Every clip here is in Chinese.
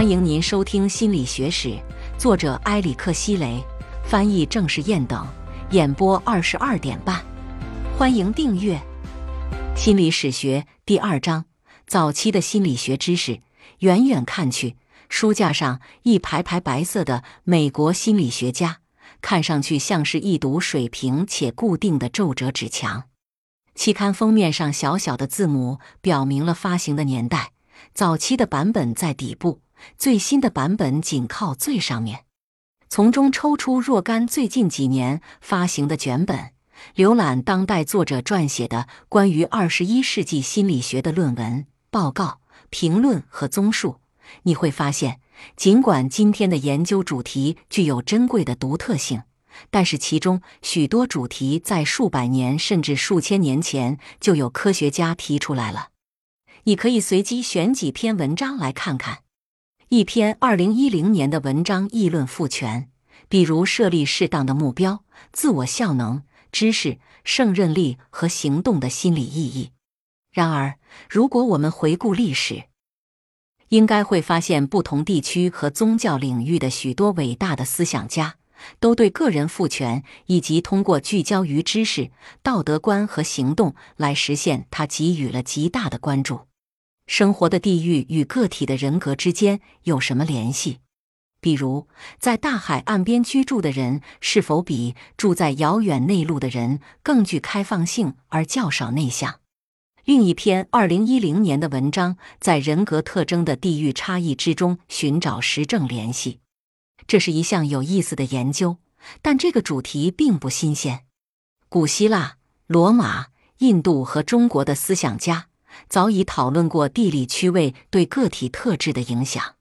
欢迎您收听《心理学史》，作者埃里克·希雷，翻译郑世燕等，演播二十二点半。欢迎订阅《心理史学》第二章：早期的心理学知识。远远看去，书架上一排排白色的美国心理学家，看上去像是一堵水平且固定的皱褶纸墙。期刊封面上小小的字母表明了发行的年代，早期的版本在底部，最新的版本仅靠最上面。从中抽出若干最近几年发行的卷本，浏览当代作者撰写的关于二十一世纪心理学的论文、报告、评论和综述，你会发现，尽管今天的研究主题具有珍贵的独特性。但是其中许多主题在数百年甚至数千年前就有科学家提出来了。你可以随机选几篇文章来看看。一篇二零一零年的文章议论父权，比如设立适当的目标、自我效能、知识、胜任力和行动的心理意义。然而，如果我们回顾历史，应该会发现不同地区和宗教领域的许多伟大的思想家。都对个人赋权以及通过聚焦于知识、道德观和行动来实现它给予了极大的关注。生活的地域与个体的人格之间有什么联系？比如，在大海岸边居住的人是否比住在遥远内陆的人更具开放性而较少内向？另一篇二零一零年的文章在人格特征的地域差异之中寻找实证联系。这是一项有意思的研究，但这个主题并不新鲜。古希腊、罗马、印度和中国的思想家早已讨论过地理区位对个体特质的影响。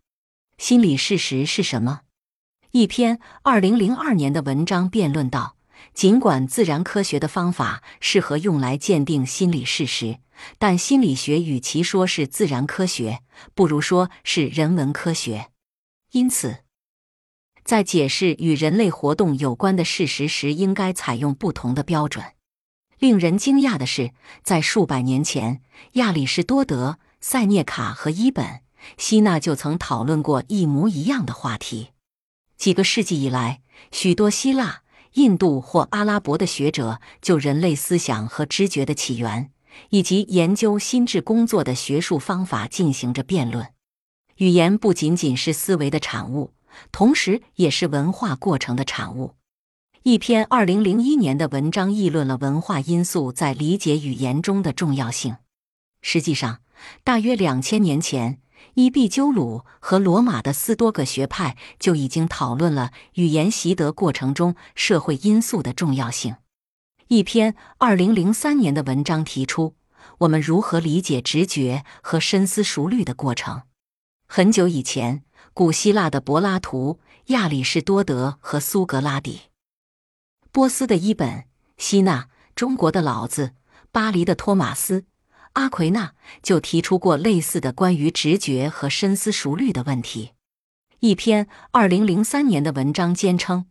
心理事实是什么？一篇二零零二年的文章辩论道：尽管自然科学的方法适合用来鉴定心理事实，但心理学与其说是自然科学，不如说是人文科学。因此。在解释与人类活动有关的事实时，应该采用不同的标准。令人惊讶的是，在数百年前，亚里士多德、塞涅卡和伊本·希纳就曾讨论过一模一样的话题。几个世纪以来，许多希腊、印度或阿拉伯的学者就人类思想和知觉的起源，以及研究心智工作的学术方法进行着辩论。语言不仅仅是思维的产物。同时，也是文化过程的产物。一篇二零零一年的文章议论了文化因素在理解语言中的重要性。实际上，大约两千年前，伊壁鸠鲁和罗马的斯多葛学派就已经讨论了语言习得过程中社会因素的重要性。一篇二零零三年的文章提出，我们如何理解直觉和深思熟虑的过程。很久以前。古希腊的柏拉图、亚里士多德和苏格拉底，波斯的伊本、希纳，中国的老子，巴黎的托马斯、阿奎那就提出过类似的关于直觉和深思熟虑的问题。一篇二零零三年的文章坚称，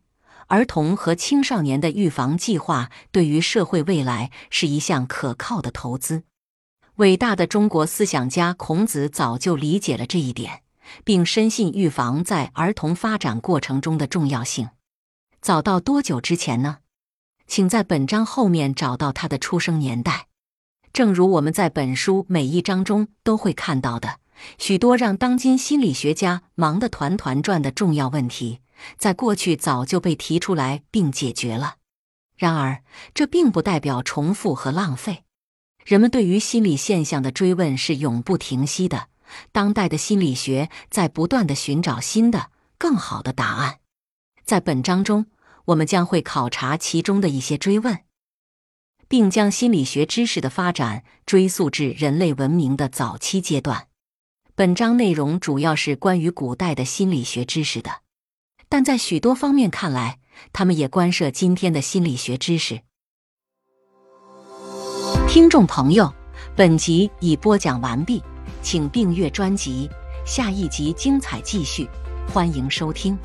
儿童和青少年的预防计划对于社会未来是一项可靠的投资。伟大的中国思想家孔子早就理解了这一点。并深信预防在儿童发展过程中的重要性。早到多久之前呢？请在本章后面找到他的出生年代。正如我们在本书每一章中都会看到的，许多让当今心理学家忙得团团转的重要问题，在过去早就被提出来并解决了。然而，这并不代表重复和浪费。人们对于心理现象的追问是永不停息的。当代的心理学在不断的寻找新的、更好的答案。在本章中，我们将会考察其中的一些追问，并将心理学知识的发展追溯至人类文明的早期阶段。本章内容主要是关于古代的心理学知识的，但在许多方面看来，他们也关涉今天的心理学知识。听众朋友，本集已播讲完毕。请订阅专辑，下一集精彩继续，欢迎收听。